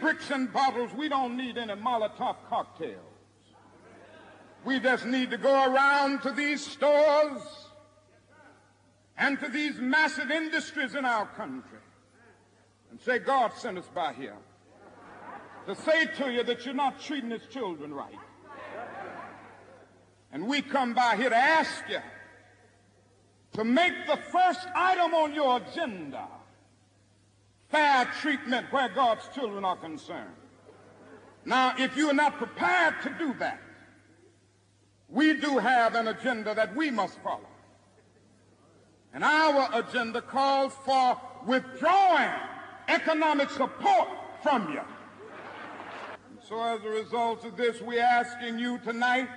bricks and bottles. We don't need any Molotov cocktails. We just need to go around to these stores and to these massive industries in our country and say, God sent us by here to say to you that you're not treating his children right. And we come by here to ask you to make the first item on your agenda fair treatment where God's children are concerned. Now, if you are not prepared to do that, we do have an agenda that we must follow. And our agenda calls for withdrawing economic support from you. And so as a result of this, we're asking you tonight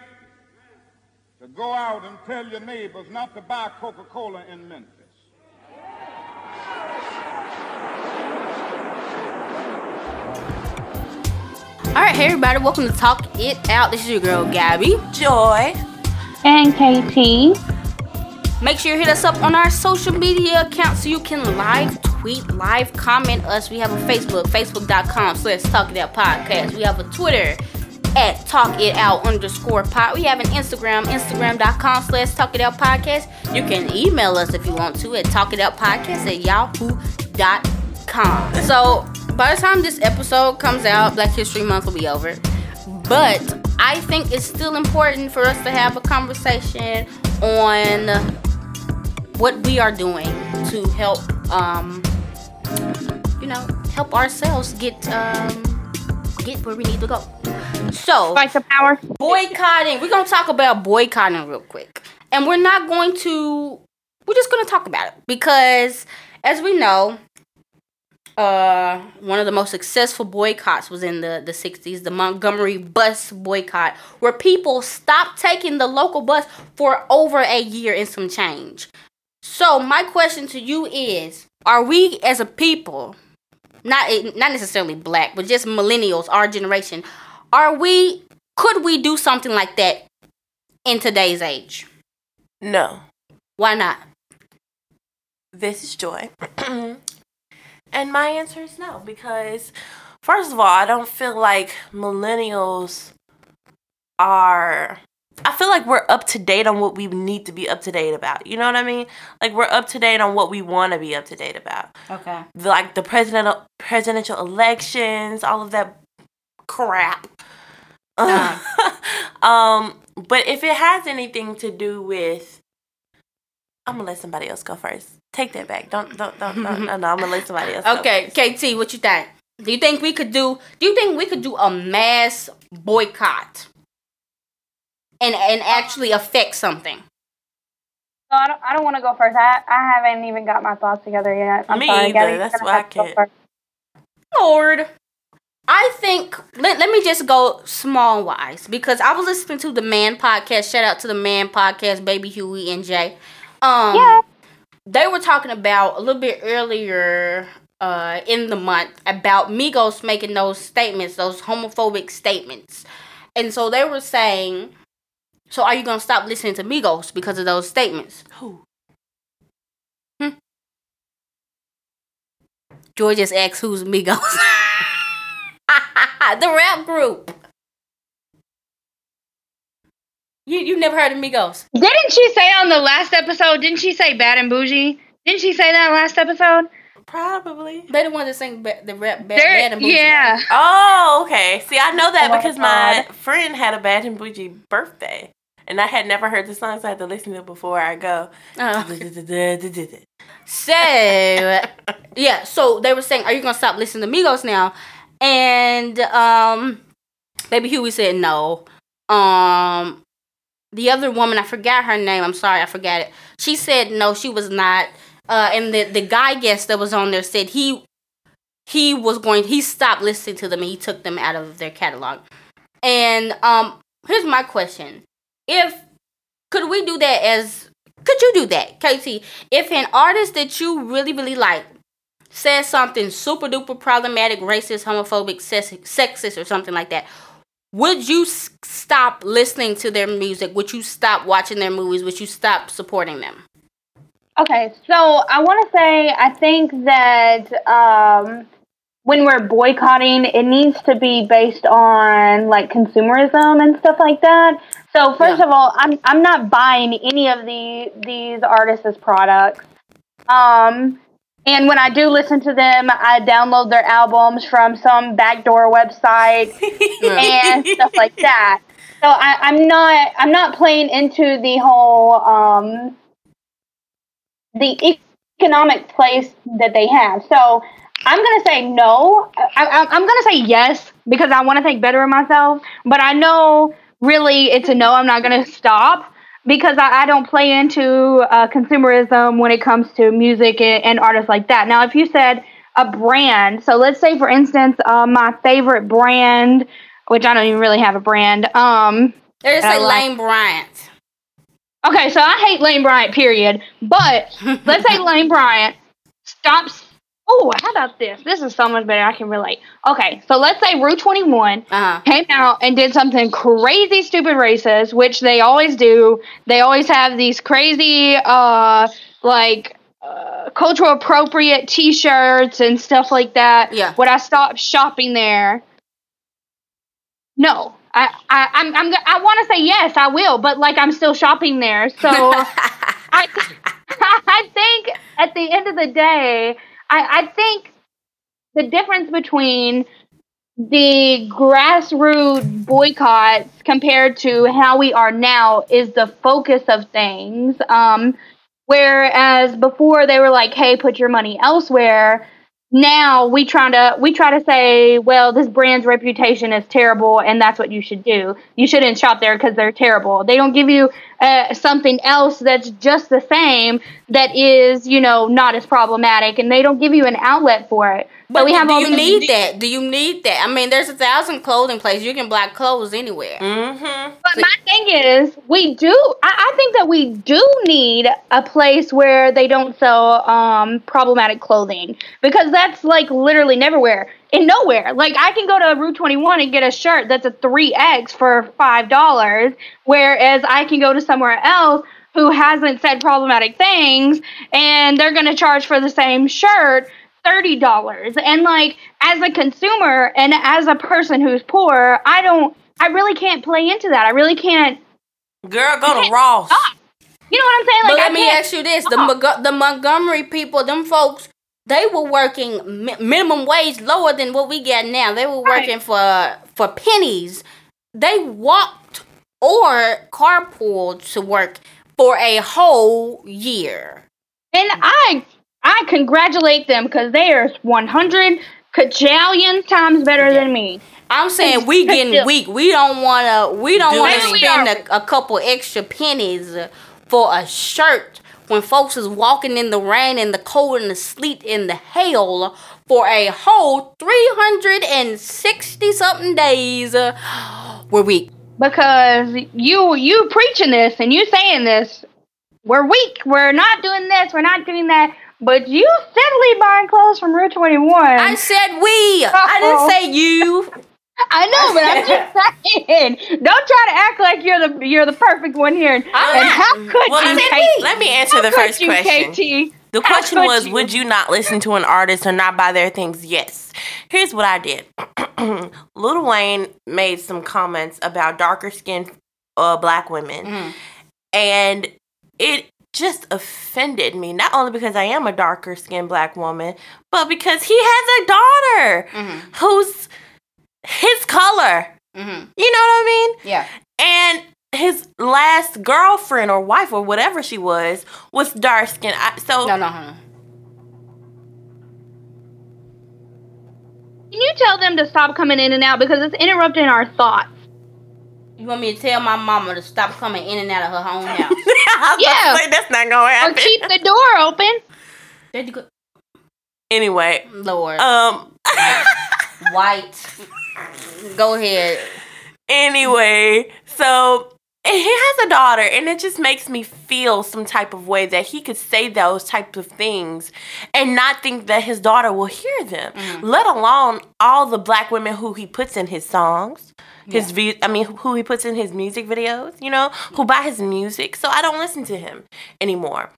to go out and tell your neighbors not to buy Coca-Cola in Memphis. All right, hey everybody, welcome to Talk It Out. This is your girl Gabby. Joy. And KT. Make sure you hit us up on our social media accounts so you can live tweet, live comment us. We have a Facebook, facebook.com slash Talk It Out Podcast. We have a Twitter at Talk It Out underscore pod. We have an Instagram, instagram.com slash Talk It Out Podcast. You can email us if you want to at Talk It Out Podcast at yahoo.com. So by the time this episode comes out, Black History Month will be over. But I think it's still important for us to have a conversation on what we are doing to help, um, you know, help ourselves get um, get where we need to go. So, Fight the power. boycotting. We're gonna talk about boycotting real quick, and we're not going to. We're just gonna talk about it because, as we know, uh, one of the most successful boycotts was in the the '60s, the Montgomery bus boycott, where people stopped taking the local bus for over a year and some change. So my question to you is: Are we as a people, not not necessarily black, but just millennials, our generation, are we? Could we do something like that in today's age? No. Why not? This is Joy. and my answer is no, because first of all, I don't feel like millennials are I feel like we're up to date on what we need to be up to date about. You know what I mean? Like we're up to date on what we want to be up to date about. Okay. Like the presidential presidential elections, all of that crap. um, but if it has anything to do with I'm gonna let somebody else go first. Take that back. Don't don't don't, don't no, no, I'm gonna let somebody else Okay. KT, what you think? Do you think we could do? Do you think we could do a mass boycott and and actually affect something? So I don't, I don't want to go first. I, I haven't even got my thoughts together yet. I'm Me sorry, either. Gabby's That's gonna why I have to go can't. Lord, I think let, let me just go small wise because I was listening to the Man podcast. Shout out to the Man podcast, Baby Huey and Jay. Um, Yeah. They were talking about a little bit earlier uh, in the month about Migos making those statements, those homophobic statements. And so they were saying, so are you going to stop listening to Migos because of those statements? Who? Joy just asked who's Migos. the rap group. You you never heard of Migos? Didn't she say on the last episode? Didn't she say bad and bougie? Didn't she say that last episode? Probably. They the ones that sing ba- the rap ba- bad and bougie. yeah. Oh, okay. See, I know that Oh my because my God. friend had a Bad and Bougie birthday. And I had never heard the song, so I had to listen to it before I go. Uh, That's so yeah, so they were saying, "Are you gonna stop listening to Migos now?" And um, Baby Huey said no. Um, the other woman, I forgot her name. I'm sorry, I forgot it. She said no, she was not. Uh, and the the guy guest that was on there said he he was going. He stopped listening to them and he took them out of their catalog. And um, here's my question: If could we do that as could you do that, KT? If an artist that you really, really like says something super duper problematic, racist, homophobic, sex- sexist, or something like that, would you s- stop listening to their music? Would you stop watching their movies? Would you stop supporting them? Okay, so I want to say I think that um, when we're boycotting, it needs to be based on like consumerism and stuff like that. So first Yeah. of all, I'm I'm not buying any of the these artists' products. Um, and when I do listen to them, I download their albums from some backdoor website and stuff like that. So I, I'm not I'm not playing into the whole um, the economic place that they have. So I'm gonna say no. I, I'm gonna say yes because I want to think better of myself. But I know really it's a no. I'm not gonna stop because I, I don't play into uh, consumerism when it comes to music and, and artists like that. Now, if you said a brand, so let's say for instance, uh, my favorite brand, which I don't even really have a brand. Um, just say like- Lane Bryant. Okay, so I hate Lane Bryant, period. But let's say Lane Bryant stops. Oh, how about this? This is so much better. I can relate. Okay, so let's say Rue 21 Uh-huh. came out and did something crazy, stupid, racist, which they always do. They always have these crazy, uh, like, uh, cultural appropriate t shirts and stuff like that. Yeah. Would I stop shopping there? No. I, I, I'm, I'm, I want to say yes, I will, but like I'm still shopping there. So I, I think at the end of the day, I, I think the difference between the grassroots boycotts compared to how we are now is the focus of things. Um, whereas before they were like, "Hey, put your money elsewhere." Now we try to we try to say, "Well, this brand's reputation is terrible, and that's what you should do. You shouldn't shop there because they're terrible." They don't give you uh, something else that's just the same that is, you know, not as problematic, and they don't give you an outlet for it. But so we have do all you these- need that? Do you need that? I mean, there's a thousand clothing places. You can buy clothes anywhere. Mm-hmm. But my thing is, we do. I, I think that we do need a place where they don't sell um, problematic clothing because that's like literally nowhere. In nowhere, like I can go to Route Twenty One and get a shirt that's a three X for five dollars, whereas I can go to somewhere else who hasn't said problematic things and they're going to charge for the same shirt thirty dollars. And like as a consumer and as a person who's poor, I don't. I really can't play into that. I really can't. Girl, go to Ross. You know what I'm saying? But Like, let I mean, ask you this: the stop. The Montgomery people, them folks, they were working mi- minimum wage lower than what we get now. They were Right. working for for pennies. They walked or carpooled to work for a whole year. and I I congratulate them because they are 100 kajillion times better than me. I'm saying we getting weak. We don't wanna. We don't Do wanna spend a, a couple extra pennies for a shirt when folks is walking in the rain and the cold and the sleet and the hail for a whole 360 something days. Uh, we're weak. because you you preaching this and you saying this we're weak we're not doing this we're not doing that but you steadily buying clothes from Rue 21 I said we. I didn't say you. I know but i'm just saying don't try to act like you're the you're the perfect one here I'm how not. could Well, you let me, let me answer How the first you, question. KT? The How question was, you? would you not listen to an artist or not buy their things? Yes. Here's what I did. Lil Wayne made some comments about darker skinned uh, black women, Mhm. and it just offended me. Not only because I am a darker skinned black woman, but because he has a daughter Mhm. who's his color. Mhm. You know what I mean? Yeah. And his last girlfriend or wife or whatever she was was dark skinned. I so No, no, no. can you tell them to stop coming in and out because it's interrupting our thoughts You want me to tell my mama to stop coming in and out of her own house? I was about to Yeah. say, that's not gonna happen. or happen. keep the door open There you go. Anyway, Lord. um, White. Go ahead. anyway, so he has a daughter, and it just makes me feel some type of way that he could say those types of things and not think that his daughter will hear them. Let alone all the black women who he puts in his songs. His vi- I mean, who he puts in his music videos, you know, who buy his music. So I don't listen to him anymore.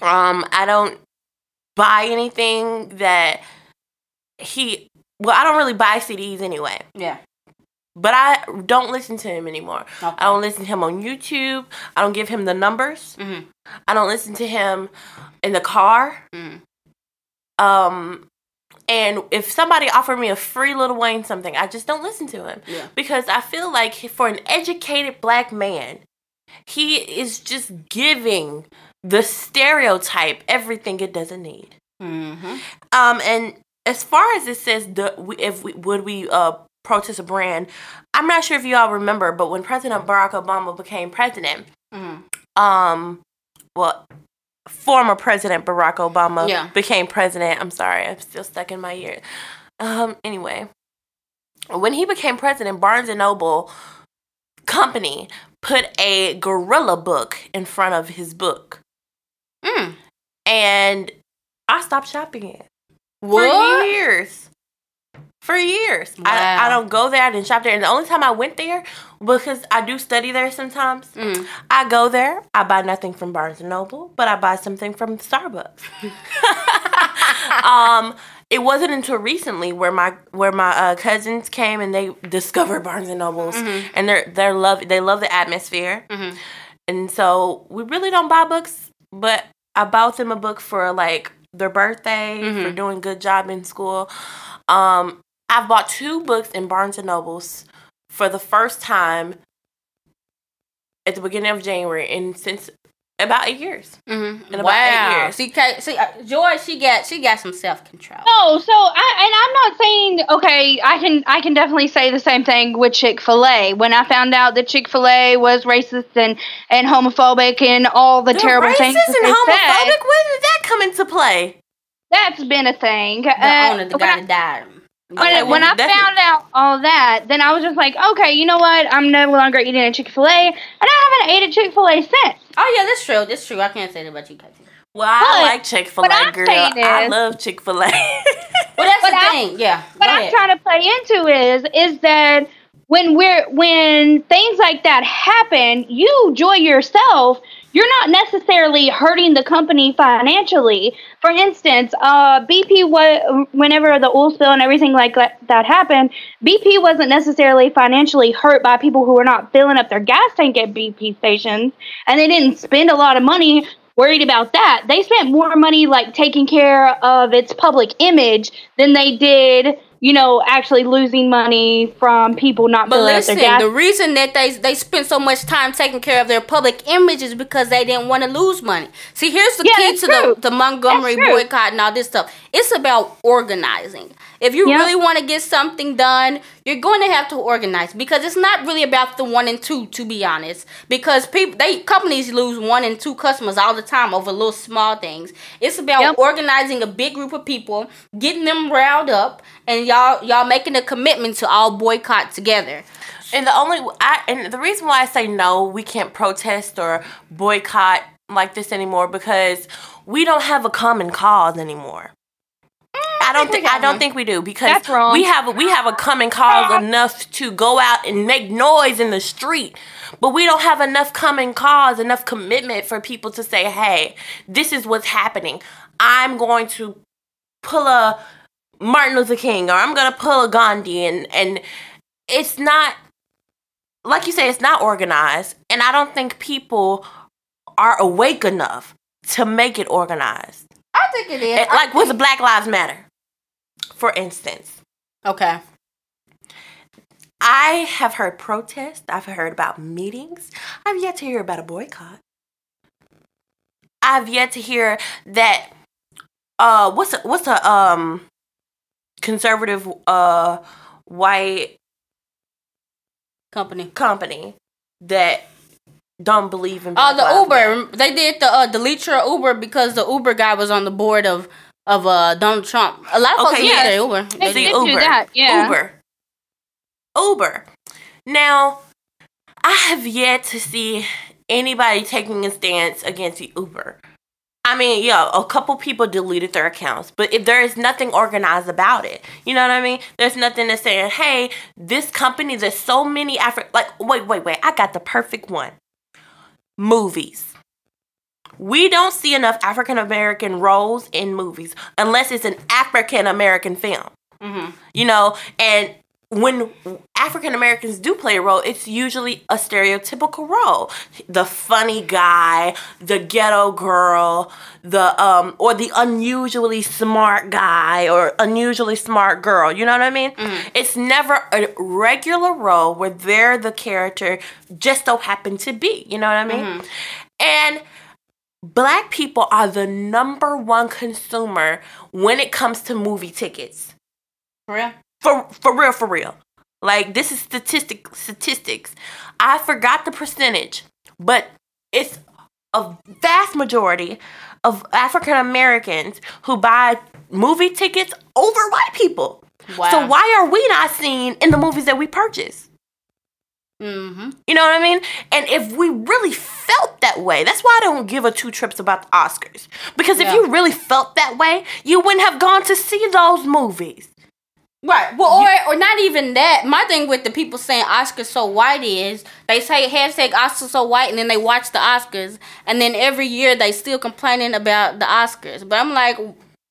Um, I don't buy anything that he well, I don't really buy CDs anyway. Yeah. But I don't listen to him anymore. Okay. I don't listen to him on YouTube. I don't give him the numbers. Mhm. I don't listen to him in the car. Mm. Um, and if somebody offered me a free Lil Wayne something, I just don't listen to him Yeah. because I feel like for an educated black man, he is just giving the stereotype everything it doesn't need. Mm-hmm. Um, and as far as it says, the if we would we uh protest a brand, I'm not sure if you all remember, but when President Barack Obama became president, Mhm. um, well, former President Barack Obama Yeah. became president. I'm sorry, I'm still stuck in my ear. Um, anyway, when he became president, Barnes and Noble company put a gorilla book in front of his book, Mm. and I stopped shopping it for years. For years. Wow. I, I don't go there. I didn't shop there. And the only time I went there, because I do study there sometimes, Mm. I go there. I buy nothing from Barnes and Noble, but I buy something from Starbucks. um, it wasn't until recently where my where my uh, cousins came and they discovered Barnes and Nobles, and they're they're love they love the atmosphere, Mhm. and so we really don't buy books, but I bought them a book for like their birthday for Mhm. doing good job in school. Um, I've bought two books in Barnes and Nobles for the first time at the beginning of January, and since about eight years. Mm-hmm. In about eight Wow. years. See, Ka- see, uh, Joy, she got she got some self control. No, so I and I'm not saying okay. I can I can definitely say the same thing with Chick Fil A. When I found out that Chick Fil A was racist and and homophobic and all the They're terrible racist things that and homophobic. said, When did that come into play? that's been a thing. The Uh, owner, the when guy I- that died. When, Okay, when I that's- found out all that, then I was just like, okay, you know what? I'm no longer eating at Chick Fil A, and I haven't ate at Chick Fil A since. Oh yeah, that's true. That's true. I can't say that about you, Katie. Well, I But like Chick Fil what A, I'm girl. saying I love Chick Fil A. Well, that's But the I- thing. Yeah. What I'm trying to play into is is that when we're when things like that happen, you joy yourself. You're not necessarily hurting the company financially. For instance, uh, BP whenever the oil spill and everything like that happened, BP wasn't necessarily financially hurt by people who were not filling up their gas tank at BP stations, and they didn't spend a lot of money worried about that. They spent more money like taking care of its public image than they did, you know, actually losing money from people not But filling listen, up their gas. the reason that they they spent so much time taking care of their public image is because they didn't want to lose money. See, here's the Yeah, key to true. the, the Montgomery boycott and all this stuff. It's about organizing. If you Yep. really want to get something done, you're going to have to organize because it's not really about the one and two, to be honest. Because people, they companies lose one and two customers all the time over little small things. It's about Yep. organizing a big group of people, getting them riled up, and y'all y'all making a commitment to all boycott together. And the only I and the reason why I say no, we can't protest or boycott like this anymore because we don't have a common cause anymore. I don't think we think I don't one. think we do because That's wrong. we have we have a common cause enough to go out and make noise in the street, but we don't have enough common cause, enough commitment for people to say, "Hey, this is what's happening. I'm going to pull a Martin Luther King or I'm going to pull a Gandhi," and and it's not like you say, it's not organized, and I don't think people are awake enough to make it organized. I think it is. It- like with Black Lives Matter, for instance. okay. I have heard protests. I've heard about meetings. I've yet to hear about a boycott. I've yet to hear that. Uh, what's a, what's a um conservative uh white Company. company that don't believe in Oh, Black the Uber. They did the uh, delete your Uber because the Uber guy was on the board of of uh Donald Trump. A lot of folks Okay, use yes. Uber. They They Uber. that, yeah. Uber. Uber. Now, I have yet to see anybody taking a stance against the Uber. I mean, yeah, a couple people deleted their accounts, but if there is nothing organized about it. You know what I mean? There's nothing that's saying, hey, this company, there's so many Afri like wait, wait, wait, I got the perfect one. Movies. We don't see enough African American roles in movies unless it's an African American film. Mm-hmm. You know, and when African Americans do play a role, it's usually a stereotypical role. The funny guy, the ghetto girl, the um or the unusually smart guy or unusually smart girl. You know what I mean? Mm-hmm. It's never a regular role where they're the character just so happen to be. You know what I mean? Mm-hmm. And black people are the number one consumer when it comes to movie tickets. For real? For for real, for real. Like this is statistic statistics. I forgot the percentage, but it's a vast majority of African Americans who buy movie tickets over white people. Wow. So why are we not seen in the movies that we purchase? Mm-hmm. You know what I mean? And if we really felt that way, that's why I don't give a two trips about the Oscars. Because if you really felt that way, you wouldn't have gone to see those movies. Right. Well, or or not even that. My thing with the people saying Oscars so white is they say hashtag Oscars so white, and then they watch the Oscars, and then every year they still complaining about the Oscars. But I'm like,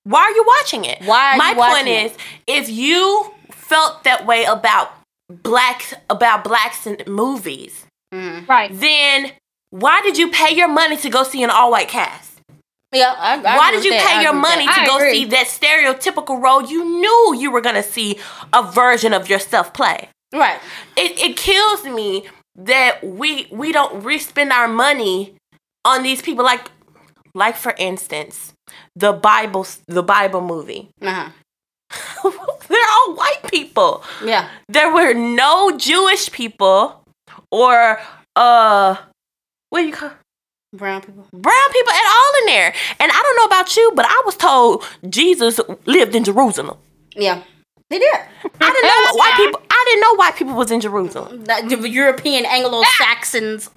Why are you watching it? Why are My point is, it? if you felt that way about blacks about blacks in movies, Right. then why did you pay your money to go see an all white cast? yeah. I, I Why agree did you with that. I pay your money that. to I go agree. see that stereotypical role you knew you were gonna see a version of yourself play? Right. It it kills me that we we don't re-spend our money on these people like like for instance the Bible the Bible movie. Uh huh. They're all white people. Yeah. There were no Jewish people or uh what do you call Brown people. brown people at all in there. And I don't know about you, but I was told Jesus lived in Jerusalem. Yeah. They did. I didn't know white people. I didn't know white people was in Jerusalem. The, European Anglo Saxons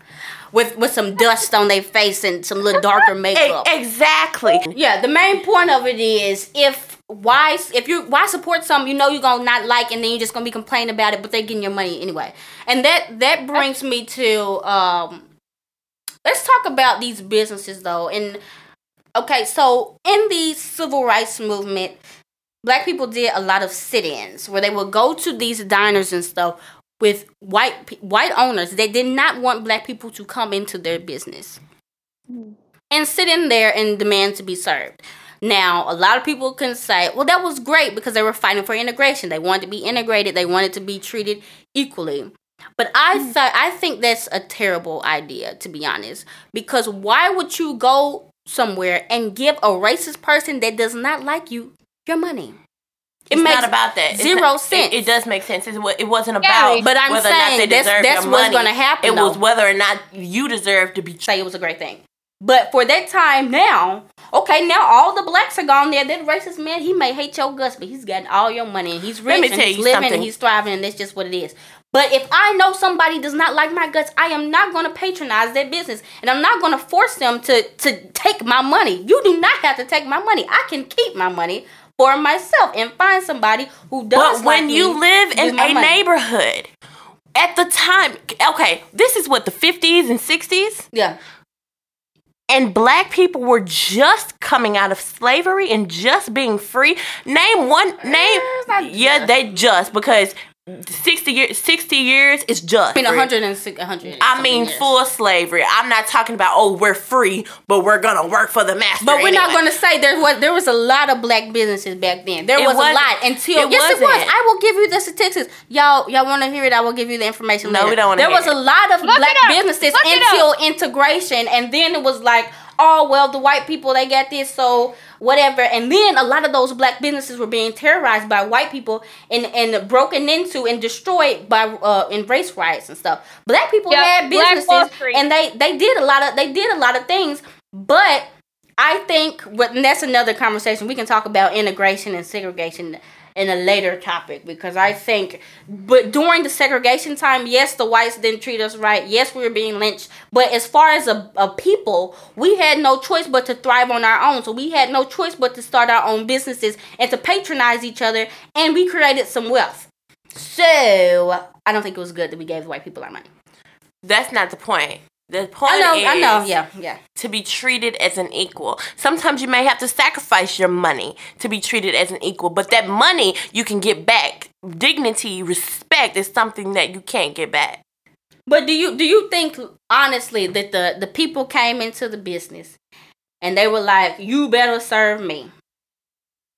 with with some dust on their face and some little darker makeup. exactly. Yeah, the main point of it is if why if you why support something you know you're gonna not like and then you're just gonna be complaining about it, but they're getting your money anyway. And that that brings me to um let's talk about these businesses though. And okay, so in the civil rights movement, black people did a lot of sit-ins where they would go to these diners and stuff with white white owners. They did not want black people to come into their business and sit in there and demand to be served. Now, a lot of people can say, well, that was great because they were fighting for integration. They wanted to be integrated, they wanted to be treated equally. But I mm. thought I think that's a terrible idea, to be honest. Because why would you go somewhere and give a racist person that does not like you your money? It It's makes not about that. Zero not- sense. It, it does make sense. It, it wasn't Yeah, about. but I'm whether or not saying they that's- deserve that's what's gonna happen, It was whether or not you deserve to be. say it was a great thing. But for that time now, okay, now all the blacks are gone there. That racist man, he may hate your guts, but he's getting all your money and he's rich and he's living something. and he's thriving and that's just what it is. But if I know somebody does not like my guts, I am not going to patronize their business and I'm not going to force them to to take my money. You do not have to take my money. I can keep my money for myself and find somebody who does. But when like you live in a money. neighborhood, at the time, okay, this is what the fifties and sixties. yeah, and black people were just coming out of slavery and just being free. Name one name. Yeah, just. they just because sixty years. Sixty years is just. I mean, free. 106, 100. I mean, years. full slavery. I'm not talking about oh we're free, but we're gonna work for the master. But we're not going to say there was there was a lot of black businesses back then. There It was a lot until it yes, it was. I will give you the statistics. Y'all y'all want to hear it? I will give you the information. No, later. we don't wanna There hear was it. a lot of Look black businesses Look until integration, and then it was like, oh well, the white people they got this, so whatever. And then a lot of those black businesses were being terrorized by white people and and broken into and destroyed by uh in race riots and stuff. Black people Yep, had businesses and they they did a lot of they did a lot of things, but I think, and that's another conversation. We can talk about integration and segregation in a later topic because I think, but during the segregation time, yes, the whites didn't treat us right. Yes, we were being lynched. But as far as a, a people, we had no choice but to thrive on our own. So we had no choice but to start our own businesses and to patronize each other, and we created some wealth. So I don't think it was good that we gave the white people our money. That's not the point. The point I know, is I know, yeah, yeah. to be treated as an equal. Sometimes you may have to sacrifice your money to be treated as an equal, but that money you can get back. Dignity, respect is something that you can't get back. But do you do you think honestly that the the people came into the business and they were like, "You better serve me,"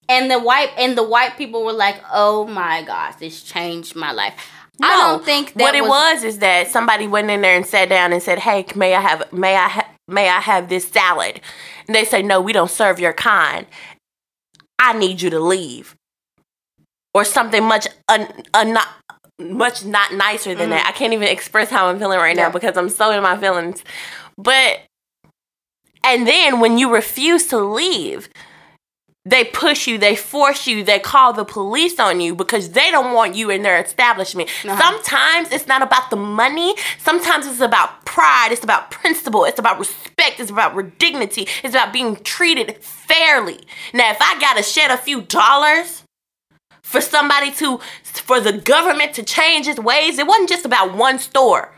and the white and the white people were like, "Oh my gosh, this changed my life." I don't think that what it was, was is that somebody went in there and sat down and said, "Hey, may I have may I ha- may I have this salad?" And they say, "No, we don't serve your kind. I need you to leave." Or something much un, un, not much not nicer than that. I can't even express how I'm feeling right Mm-hmm. Yeah. now because I'm so in my feelings. But and then when you refuse to leave, they push you, they force you, they call the police on you because they don't want you in their establishment. Uh-huh. Sometimes it's not about the money, sometimes it's about pride, it's about principle, it's about respect, it's about dignity, it's about being treated fairly. Now, if I gotta shed a few dollars for somebody to, for the government to change its ways, it wasn't just about one store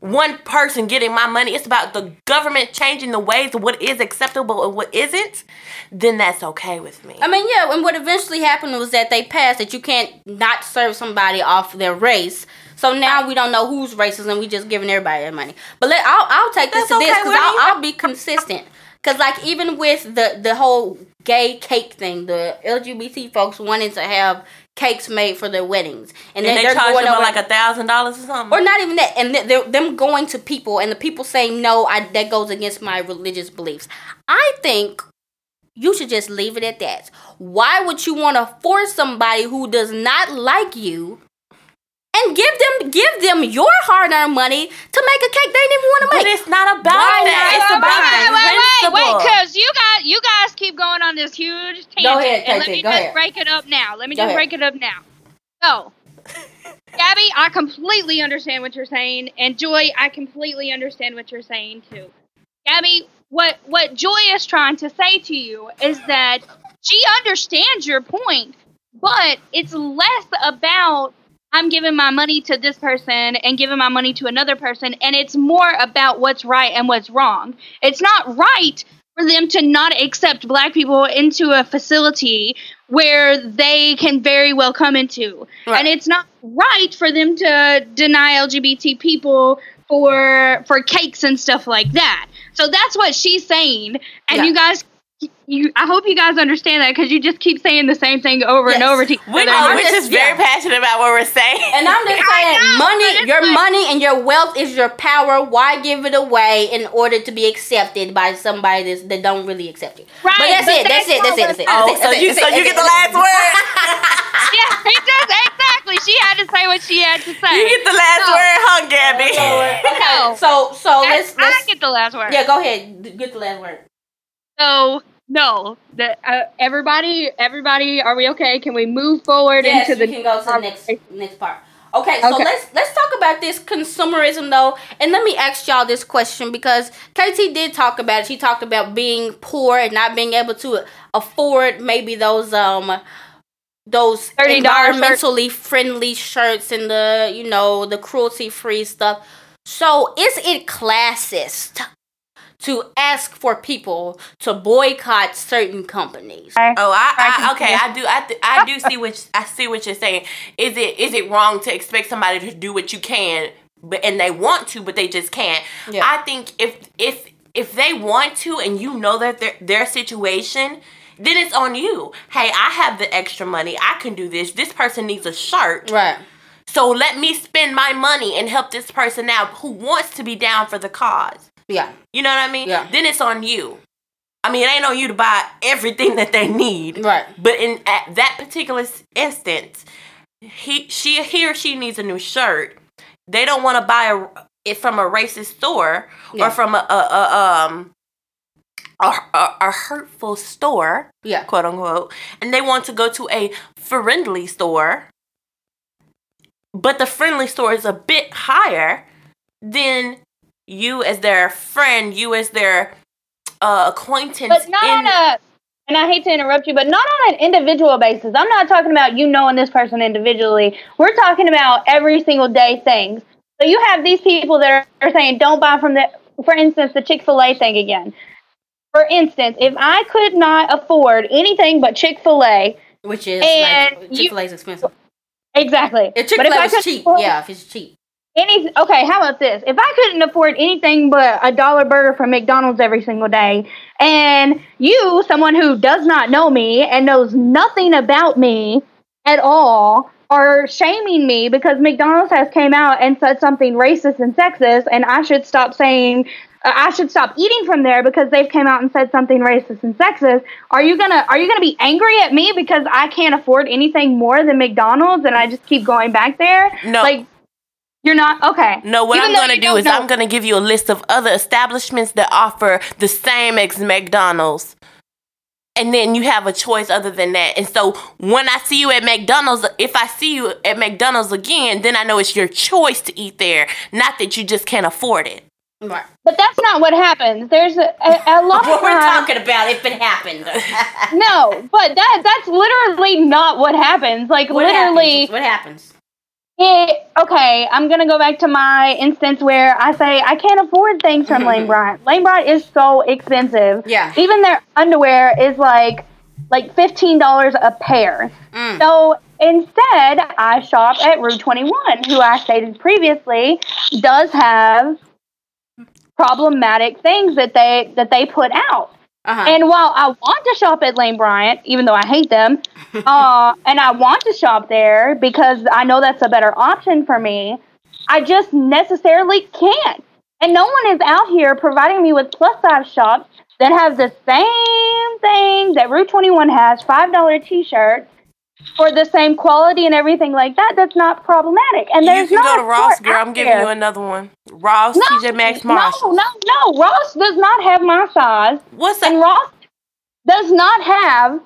one person getting my money, it's about the government changing the ways of what is acceptable and what isn't, then that's okay with me. I mean, yeah, and what eventually happened was that they passed that you can't not serve somebody off their race. So now we don't know who's racist, and we just giving everybody their money. But let I'll I'll take this That's to this because I'll. I'll be consistent. Because like even with the the whole gay cake thing, the LGBT folks wanted to have cakes made for their weddings, and, and then they they're charge going them over like a thousand dollars or something. or not even that, and th- they're them going to people, and the people saying no, I that goes against my religious beliefs. I think you should just leave it at that. Why would you want to force somebody who does not like you? And give them give them your hard earned money to make a cake they didn't even want to make. but it's not about Why that. not? It's Wait, about wait, wait, wait, wait, because you guys, you guys keep going on this huge tangent. Go ahead, and let me just ahead. break it up now. Let me Go just ahead. break it up now. So, Gabby, I completely understand what you're saying, and Joy, I completely understand what you're saying too. Gabby, what what Joy is trying to say to you is that she understands your point, but it's less about I'm giving my money to this person and giving my money to another person, and it's more about what's right and what's wrong. It's not right for them to not accept black people into a facility where they can very well come into. Right. And it's not right for them to deny LGBT people for for cakes and stuff like that. So that's what she's saying. And Yeah. you guys you I hope you guys understand that because you just keep saying the same thing over and over to we other. know I'm we're just- just very yeah. passionate about what we're saying. And I'm just saying, know, money, your like- money and your wealth is your power. Why give it away in order to be accepted by somebody that's, that don't really accept you? Right, but that's but it. That's, that's it. That's not it. That's it. oh, that's so that's you it, so that's you it, get the last it. word. yeah, it does exactly. She had to say what she had to say. you get the last No. word, huh, Gabby? No. So, so let's, I let's get the last word. yeah, go ahead. Get the last word. So no, the, uh, everybody, everybody, are we okay? Can we move forward Yes, into we the can go to the next next part. Okay, so Okay. let's let's talk about this consumerism though, and let me ask y'all this question because KT did talk about it. She talked about being poor and not being able to afford maybe those um those $30 environmentally friendly shirts and the you know the cruelty free stuff. So is it classist to ask for people to boycott certain companies? Oh, I, I I okay. I do. I, th- I do see what I see what you're saying. Is it is it wrong to expect somebody to do what you can, but and they want to, but they just can't? Yeah. I think if if if they want to, and you know that their their situation, then it's on you. Hey, I have the extra money. I can do this. This person needs a shirt. Right. So let me spend my money and help this person out who wants to be down for the cause. Yeah. You know what I mean? Yeah. Then it's on you. I mean, it ain't on you to buy everything that they need. Right. But in at that particular instance, he she he or she needs a new shirt. They don't want to buy a, it from a racist store Yeah. or from a, a, a um a, a, a hurtful store, Yeah. quote unquote, and they want to go to a friendly store. But the friendly store is a bit higher than you as their friend, you as their uh, acquaintance. But not in- on a. And I hate to interrupt you, but not on an individual basis. I'm not talking about you knowing this person individually. We're talking about every single day things. So you have these people that are, are saying don't buy from the, for instance, the Chick Fil A thing again. For instance, if I could not afford anything but Chick Fil A, Which is And like Chick Fil A is expensive. exactly. If Chick Fil if A I was cheap, afford yeah, if it's cheap. Any okay? How about this? If I couldn't afford anything but a dollar burger from McDonald's every single day, and you, someone who does not know me and knows nothing about me at all, are shaming me because McDonald's has came out and said something racist and sexist, and I should stop saying. uh, I should stop eating from there because they've came out and said something racist and sexist. Are you gonna Are you gonna be angry at me because I can't afford anything more than McDonald's and I just keep going back there? No. like you're not okay. No, what Even I'm gonna do is know- I'm gonna give you a list of other establishments that offer the same as McDonald's. And then you have a choice other than that. And so when I see you at McDonald's, if I see you at McDonald's again, then I know it's your choice to eat there, not that you just can't afford it. Right. But that's not what happens. There's a, a, a lot What of we're times. talking about if it happened. No, but that that's literally not what happens. Like what literally, happens? What happens? It. Okay, I'm gonna go back to my instance where I say I can't afford things from Lane Bryant. Lane Bryant is so expensive. Yeah. Even their underwear is like like fifteen dollars a pair. Mm. So instead, I shop at Rue Twenty One, who I stated previously does have problematic things that they that they put out. Uh-huh. And while I want to shop at Lane Bryant, even though I hate them, uh, and I want to shop there because I know that's a better option for me, I just necessarily can't. And no one is out here providing me with plus size shops that have the same thing that Route 21 has $5 t shirts for the same quality and everything like that. That's not problematic. And there's You can not go to Ross, girl. I'm giving there. you another one. Ross, no, TJ Maxx, Marshall. No, no, no. Ross does not have my size. What's And that? Ross does not have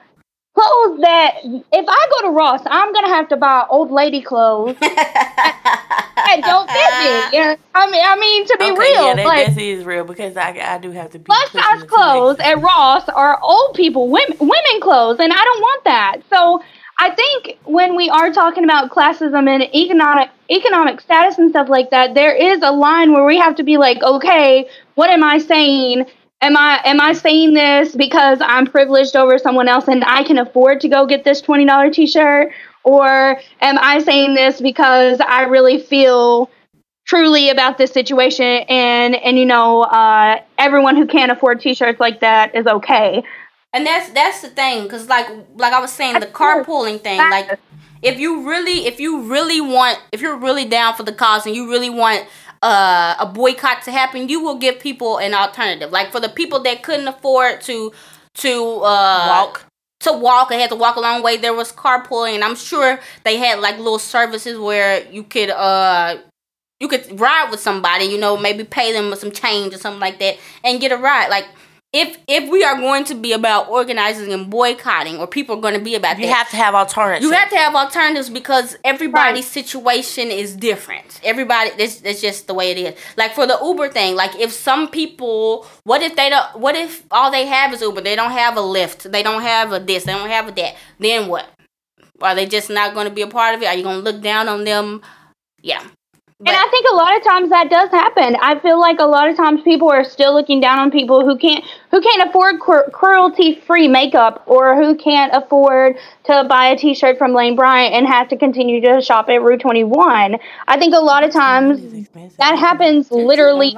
clothes that if I go to Ross, I'm gonna have to buy old lady clothes that don't fit me. I mean, I mean to be okay, real, yeah, that, like that is real because I, I do have to be plus size clothes at Ross are old people, women, women clothes, and I don't want that. So I think when we are talking about classism and economic economic status and stuff like that, there is a line where we have to be like, okay, what am I saying? Am I am I saying this because I'm privileged over someone else and I can afford to go get this twenty dollar t shirt? Or am I saying this because I really feel truly about this situation and and you know uh, everyone who can't afford t-shirts like that is okay And that's that's the thing, cause like like I was saying, the carpooling thing. Like, if you really if you really want if you're really down for the cause and you really want uh, a boycott to happen, you will give people an alternative. Like for the people that couldn't afford to to uh, Walk. to walk and had to walk a long way, there was carpooling, and I'm sure they had like little services where you could uh you could ride with somebody, you know, maybe pay them some change or something like that, and get a ride. Like if if we are going to be about organizing and boycotting, or people are going to be about You that, have to have alternatives. you have to have alternatives because everybody's situation is different. Everybody, that's, that's just the way it is. Like for the Uber thing, like if some people, what if they don't, what if all they have is Uber? They don't have a Lyft. They don't have a this. They don't have a that. Then what? Are they just not going to be a part of it? Are you going to look down on them? Yeah. And i think a lot of times that does happen. I feel like a lot of times people are still looking down on people who can't who can't afford cru- cruelty free makeup or who can't afford to buy a t-shirt from lane bryant and have to continue to shop at Rue 21 i think a lot of times that happens literally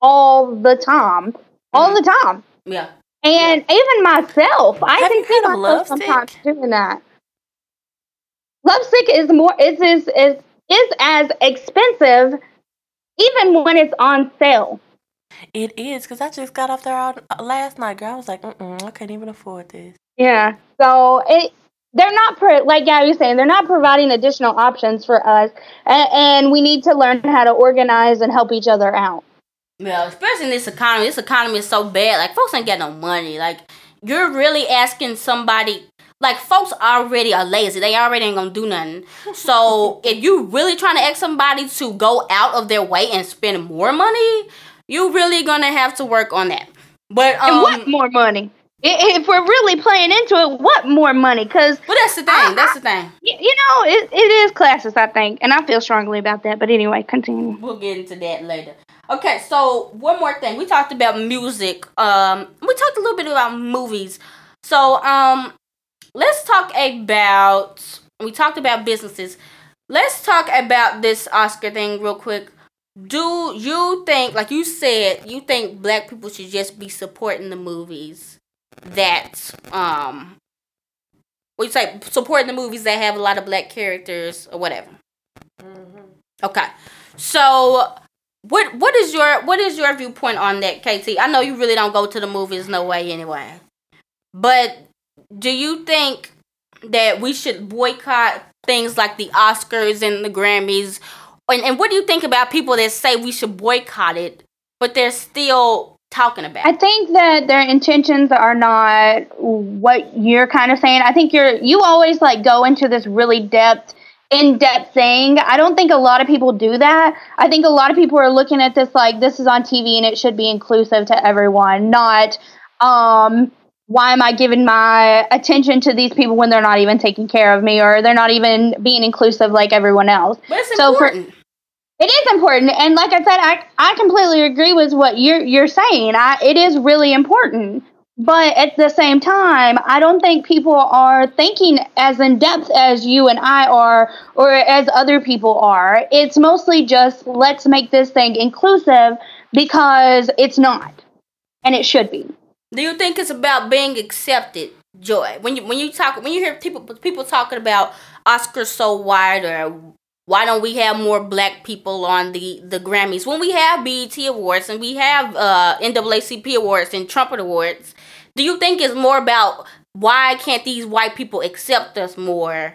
all the time. All the time. Yeah. And even myself, I Have can see myself sometimes doing that. Lovesick is more is is is is as expensive, even when it's on sale. It is because I just got off there out uh, last night, girl. I was like, Mm-mm, I can't even afford this. Yeah. So it they're not pro- like Gabby was saying they're not providing additional options for us, and, and we need to learn how to organize and help each other out. Yeah, especially in this economy. This economy is so bad. Like folks ain't got no money. Like you're really asking somebody. Like folks already are lazy. They already ain't gonna do nothing. So if you really trying to ask somebody to go out of their way and spend more money, you really gonna have to work on that. But um, And what more money? if we're really playing into it, what more money? Because But that's the thing. That's the thing. you know, it, it is classes, I think, and I feel strongly about that. But anyway, continue. We'll get into that later. Okay, so one more thing. We talked about music. Um, we talked a little bit about movies. So um, let's talk about. We talked about businesses. Let's talk about this Oscar thing real quick. Do you think, like you said, you think black people should just be supporting the movies that um, what you say, supporting the movies that have a lot of black characters or whatever? Okay, so what what is your what is your viewpoint on that, KT? I know you really don't go to the movies no way anyway. But do you think that we should boycott things like the Oscars and the Grammys? And, and what do you think about people that say we should boycott it, but they're still talking about I think that their intentions are not what you're kind of saying. I think you're you always like go into this really depth in-depth thing. I don't think a lot of people do that. I think a lot of people are looking at this like this is on TV and it should be inclusive to everyone, not um why am I giving my attention to these people when they're not even taking care of me or they're not even being inclusive like everyone else? But it's So for- important. It is important, and like I said, I I completely agree with what you're you're saying. I it is really important, but at the same time, I don't think people are thinking as in depth as you and I are, or as other people are. It's mostly just let's make this thing inclusive because it's not, and it should be. Do you think it's about being accepted, Joy? When you when you talk when you hear people people talking about Oscars So White or why don't we have more black people on the the Grammys when we have BET awards and we have uh NAACP awards and Trumpet awards? Do you think it's more about why can't these white people accept us more?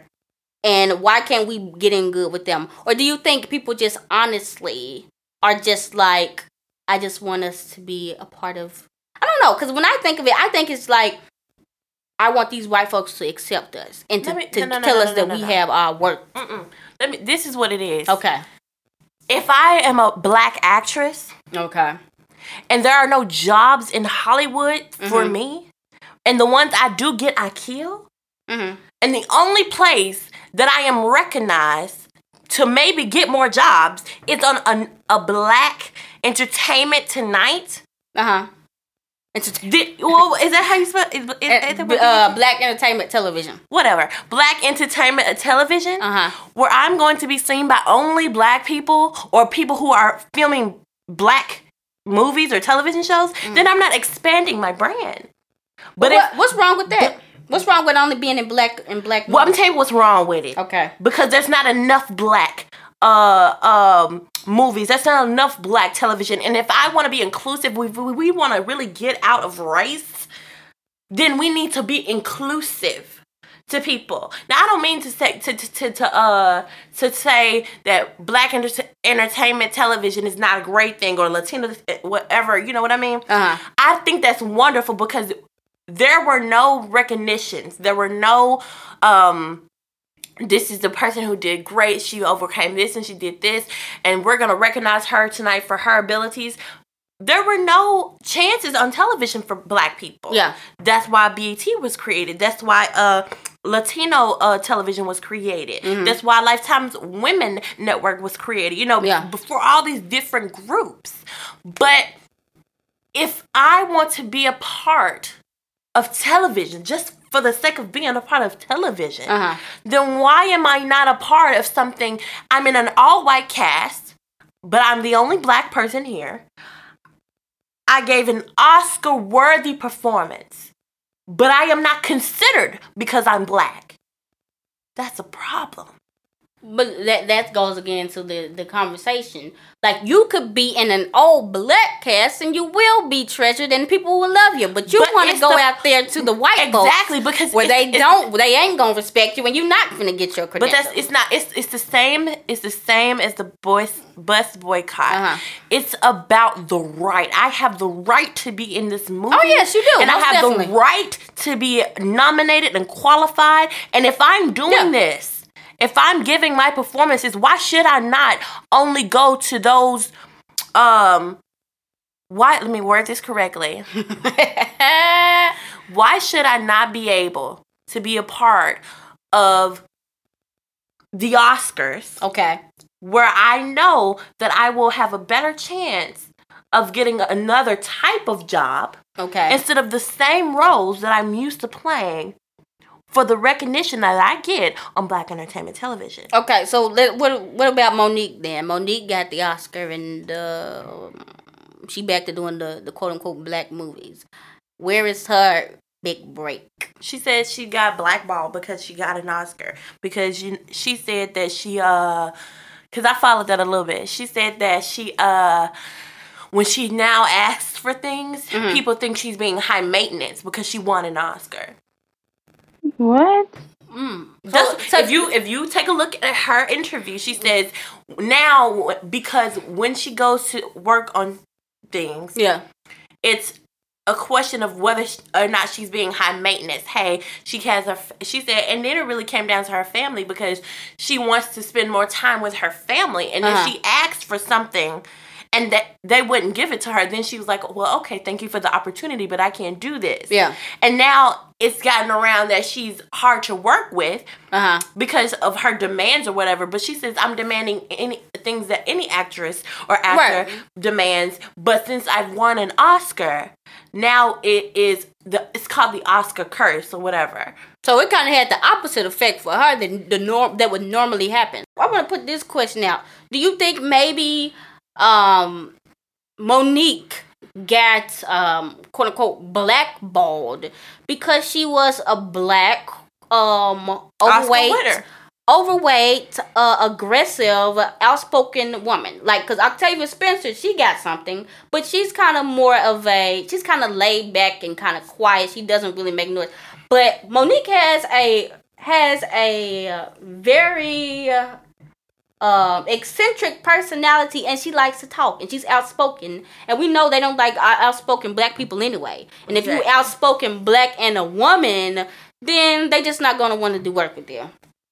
And why can't we get in good with them? Or do you think people just honestly are just like, I just want us to be a part of I don't know, because when I think of it, I think it's like I want these white folks to accept us and to, me- to no, no, tell no, us that we have our work. Mm-mm. Let me. This is what it is. Okay. If I am a black actress Okay. and there are no jobs in Hollywood for Mhm. me, and the ones I do get, I kill. Mm-hmm. And the only place that I am recognized to maybe get more jobs is on a, a black entertainment tonight. Uh huh. Di- well, is that how you spell? Is, is, is that uh, black entertainment television. whatever black entertainment television Uh huh. where i'm going to be seen by only black people or people who are filming black movies or television shows then i'm not expanding my brand but But what, what's wrong with that? What's wrong with only being in black in black? well i'm telling you what's wrong with it okay. because there's not enough black uh um movies that's not enough black television and if i want to be inclusive we, we, want to really get out of race then we need to be inclusive to people now i don't mean to say to to, to, to uh to say that black enter- entertainment television is not a great thing or latino whatever you know what i mean Uh huh. I think that's wonderful because there were no recognitions. There were no um this is the person who did great. She overcame this and she did this and we're going to recognize her tonight for her abilities. There were no chances on television for black people. Yeah. That's why BET was created. That's why uh Latino uh, television was created. Mhm. That's why Lifetime's Women Network was created. You know, Yeah. before all these different groups. But if I want to be a part of television, just for the sake of being a part of television, Uh huh. then why am I not a part of something? I'm in an all white cast, but I'm the only black person here. I gave an Oscar worthy performance, but I am not considered because I'm black. That's a problem. But that that goes again to the the conversation. Like you could be in an old black cast and you will be treasured and people will love you, but you want to go the- out there to the white folks Exactly because where they don't, they ain't gonna respect you and you're not gonna get your credit. But that's it's not it's it's the same it's the same as the boys bus boycott. Uh-huh. It's about the right. I have the right to be in this movie. Oh, yes, you do. And I have definitely. the right to be nominated and qualified. And if I'm doing Yeah. this, if I'm giving my performances, why should I not only go to those um why let me word this correctly. Why should I not be able to be a part of the Oscars Okay. where I know that I will have a better chance of getting another type of job Okay. instead of the same roles that I'm used to playing for the recognition that I get on Black Entertainment Television. Okay, so let, what what about Mo'Nique then? Mo'Nique got the Oscar and uh, she back to doing the, the quote unquote black movies. Where is her big break? She said she got blackballed because she got an Oscar because she, she said that she uh cuz I followed that a little bit. She said that she uh when she now asks for things, Mhm. people think she's being high maintenance because she won an Oscar. What? Mm. So, That's, so if you if you take a look at her interview, she says now because when she goes to work on things, yeah, it's a question of whether sh or not she's being high maintenance. Hey, she has a she said, and then it really came down to her family because she wants to spend more time with her family, and then Uh-huh. she asked for something. And that they wouldn't give it to her. Then she was like, "Well, okay, thank you for the opportunity, but I can't do this." yeah, And now it's gotten around that she's hard to work with, uh huh. because of her demands or whatever. But she says I'm demanding any things that any actress or actor Right. demands. But since I've won an Oscar, now it is the it's called the Oscar curse or whatever. So it kind of had the opposite effect for her than the norm that would normally happen. I want to put this question out. Do you think maybe um Mo'Nique got um quote unquote blackballed because she was a black um overweight overweight, uh, aggressive, outspoken woman. Like, cause Octavia Spencer, she got something, but she's kind of more of a, she's kind of laid back and kind of quiet. She doesn't really make noise. But Mo'Nique has a has a uh, very uh, um, eccentric personality, and she likes to talk, and she's outspoken. And we know they don't like outspoken black people anyway. And if you Exactly. outspoken black and a woman, then they just not gonna want to do work with you.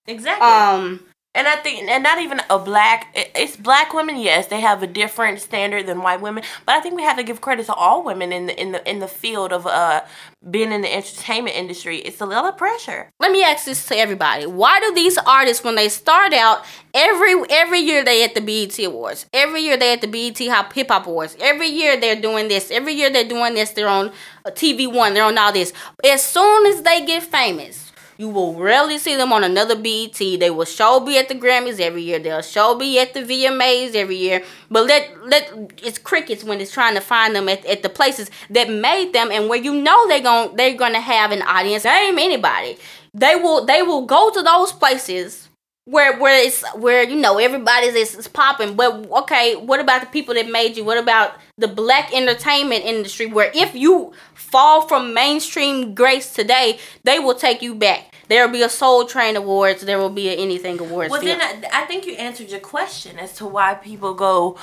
Exactly. Um. And I think, and not even a black, it's black women. Yes, they have a different standard than white women. But I think we have to give credit to all women in the in the in the field of uh being in the entertainment industry. It's a lot of pressure. Let me ask this to everybody: Why do these artists, when they start out, every every year they at the BET Awards, every year they at the BET Hip Hop Awards, every year they're doing this, every year they're doing this, they're on uh, TV One, they're on all this. As soon as they get famous, you will rarely see them on another BET. They will show be at the Grammys every year. They'll show be at the VMAs every year. But let let it's crickets when it's trying to find them at, at the places that made them and where you know they gon' they're gonna have an audience. Name anybody. They will they will go to those places where where it's where you know everybody's is, is popping. But okay, what about the people that made you? What about the black entertainment industry where if you fall from mainstream grace today, they will take you back. There will be a Soul Train Awards. There will be a Anything Awards. Well, then I, I think you answered your question as to why people go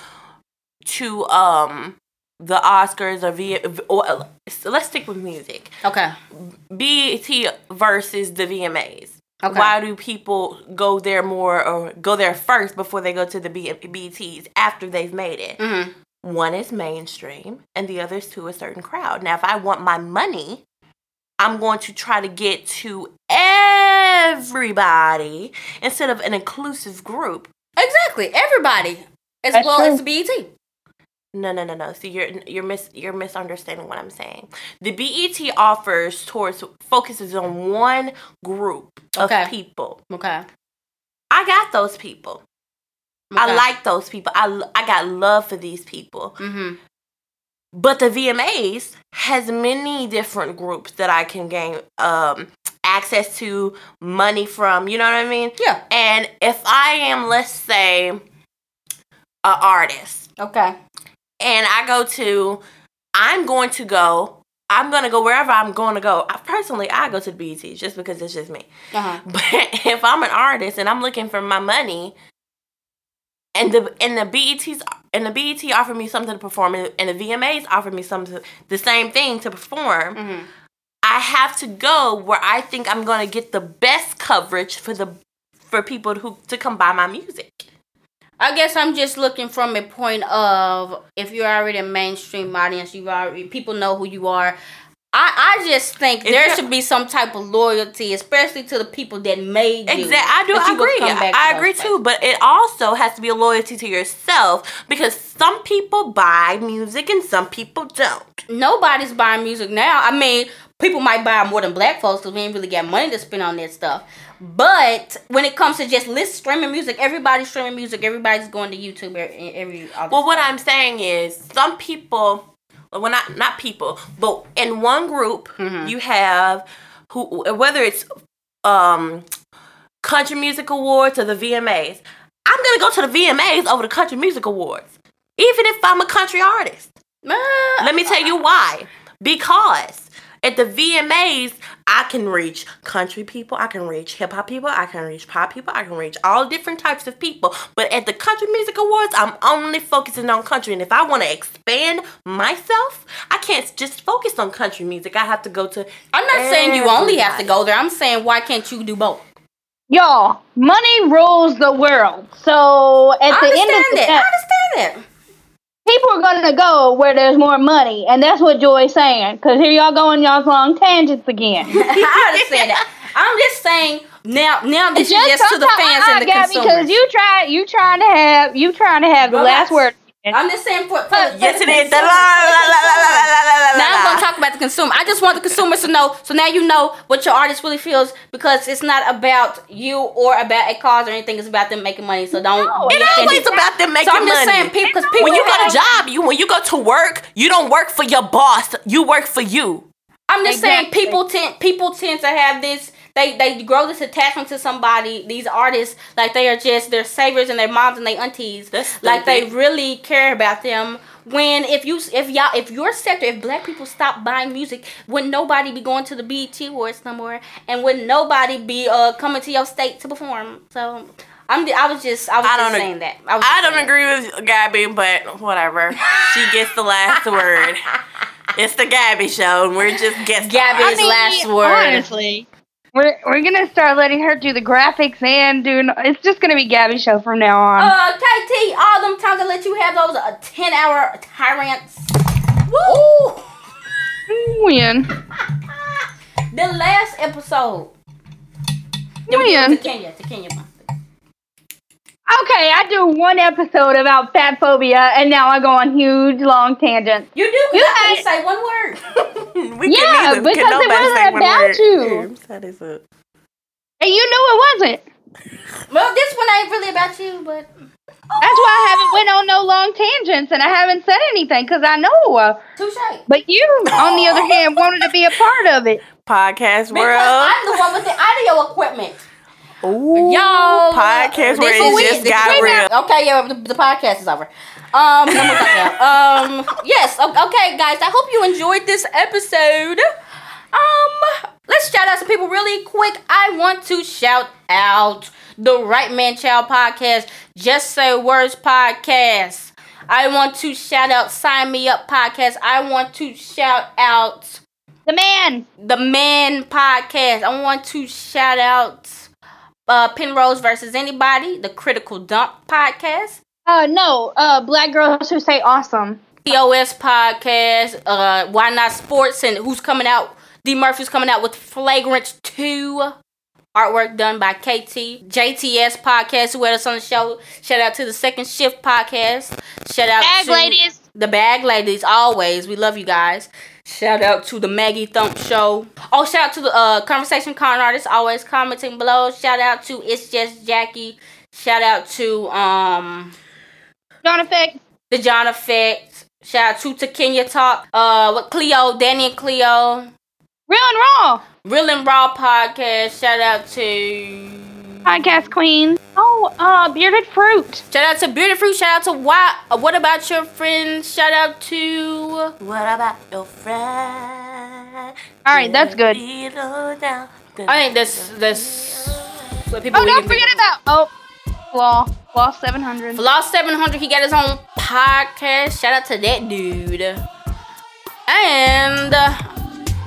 to um the Oscars or V. Or, uh, so let's stick with music. okay. BET versus the VMAs. Okay. Why do people go there more or go there first before they go to the B- BETs after they've made it? Mhm. One is mainstream and the other is to a certain crowd. Now, if I want my money, I'm going to try to get to everybody instead of an inclusive group. Exactly. Everybody, as That's well true. as the BET. No, no, no, no. See, you're you're mis you're misunderstanding what I'm saying. The BET offers towards focuses on one group of Okay. people. Okay. I got those people. I like those people. I I got love for these people. Mm-hmm. But the VMAs has many different groups that I can gain um access to, money from. You know what I mean? Yeah. And if I am, let's say, a artist, Okay. and I go to, I'm going to go. I'm gonna go wherever I'm going to go. I, personally, I go to the BET just because it's just me. Uh huh. But if I'm an artist and I'm looking for my money, and the and the BET's and the BET offered me something to perform, and, and the VMAs offered me something the same thing to perform, Mm-hmm. I have to go where I think I'm gonna get the best coverage for the for people who to come buy my music. I guess I'm just looking from a point of if you're already a mainstream audience, you already people know who you are. I, I just think If there should be some type of loyalty, especially to the people that made you. Exactly. I do. I agree. to I agree places. too. But it also has to be a loyalty to yourself because some people buy music and some people don't. Nobody's buying music now. I mean, people might buy more than black folks because we ain't really got money to spend on that stuff. But when it comes to just list streaming music, everybody's streaming music. Everybody's going to YouTube. Every, every Well, what. I'm saying is some people, well, not not people, but in one group Mhm. you have who whether it's um country music awards or the VMAs. I'm gonna go to the VMAs over the country music awards, even if I'm a country artist. Uh, Let me tell you why. Because at the VMAs, I can reach country people, I can reach hip hop people, I can reach pop people, I can reach all different types of people. But at the Country Music Awards, I'm only focusing on country. And if I want to expand myself, I can't just focus on country music. I have to go to. I'm not saying you only have to go there. I'm saying why can't you do both? Y'all, money rules the world. So at I the end of the day, I understand that. People are gonna go where there's more money, and that's what Joy's saying. Cause here y'all going y'all's long tangents again. I understand that. I'm just saying now. Now this is just to the fans uh-uh, and the Gabby, consumers. you try, you trying to have, you trying to have the last word. I'm just saying for, for, for Yes, it is. La, la, la, Now I'm gonna talk about the consumer. I just want the consumers to know. So now you know what your artist really feels because it's not about you or about a cause or anything. It's about them making money. So don't. No, It always about them making So I'm just money. saying, people, because people when you got a job, you when you go to work, you don't work for your boss. You work for you. I'm just saying people tend people tend to have this they they grow this attachment to somebody these artists like they are just their saviors and their moms and their aunties. That's like they really care about them. When if you if y'all if your sector if black people stop buying music would nobody be going to the BET Awards no more? And would nobody be uh coming to your state to perform? So I'm I was just I was I just don't ag- saying that. I, I don't saying agree with Gabby, but whatever. She gets the last word. It's the Gabby show, and we're just guessing. Gabby's last word. Honestly, We're we're gonna start letting her do the graphics and doing. It's just gonna be Gabby's show from now on. Uh, KT, all them times I let you have those uh, 10 hour tyrants. Woo! When? The last episode. When? to Kenya, to Kenya. Okay, I do one episode about fat phobia, and now I go on huge long tangents. You do, You because I had- say one word. we Yeah, can neither. because can it wasn't say about word. you. Yeah, set this up. And you knew it wasn't. Well, this one ain't really about you, but. That's why I haven't went on no long tangents, and I haven't said anything because I know. Uh, Touche. but you, on the other hand, wanted to be a part of it. Podcast world. Because world. I'm the one with the audio equipment. Ooh, Yo, podcast this where is it just This got is real. weird. Okay, yeah, the, the podcast is over. Um, no more talking now. um, yes. Okay, guys. I hope you enjoyed this episode. Um, let's shout out some people really quick. I want to shout out the Right Man Child podcast, Just Say Words podcast. I want to shout out Sign Me Up podcast. I want to shout out The man. the man podcast. I want to shout out uh, Penrose versus Anybody, the Critical Dump podcast, Uh, no. Uh, black girls who say awesome. POS podcast, uh, Why Not Sports, and who's coming out? D Murphy's coming out with Flagrant 2. Artwork done by KT. JTS podcast, who had us on the show. Shout out to the Second Shift podcast. Shout out to bag to ladies. the bag ladies always we love you guys shout out to the maggie thump show. Oh shout out to the uh conversation con artists always commenting below. Shout out to it's just jackie. Shout out to um John Effect. the john effect shout out to to kenya talk. Uh with cleo danny and cleo. Real and raw. real and raw podcast. Shout out to Podcast queen. Oh, uh, bearded fruit. Shout out to Bearded Fruit. Shout out to Why, uh, What About Your Friends. Shout out to What about your friend? All right, that's good. I think this this what people Oh, we don't forget about. Oh, Flaw. Flaw 700. of. Lost 700. He got his own podcast. Shout out to that dude. And uh,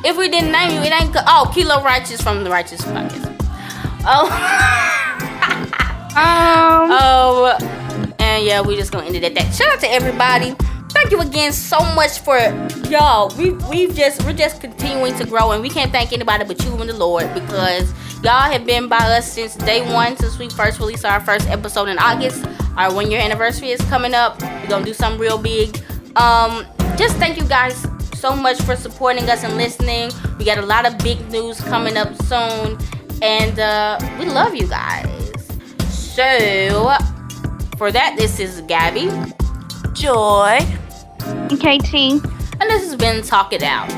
if we didn't name you, it ain't. co- Oh, Kilo Righteous from the Righteous Podcast. Oh, Um, oh, and yeah, we just gonna end it at that. Shout out to everybody. Thank thank you again so much for y'all. We we've just we're just continuing to grow, and we can't thank anybody but you and the Lord because y'all have been by us since day one, since we first released our first episode in August. Our one year anniversary is coming up. We're gonna do something real big. Um, just thank you guys so much for supporting us and listening. We got a lot of big news coming up soon, and uh, we love you guys. So, for that, this is Gabby, Joy. And KT. and this has been Talk It Out.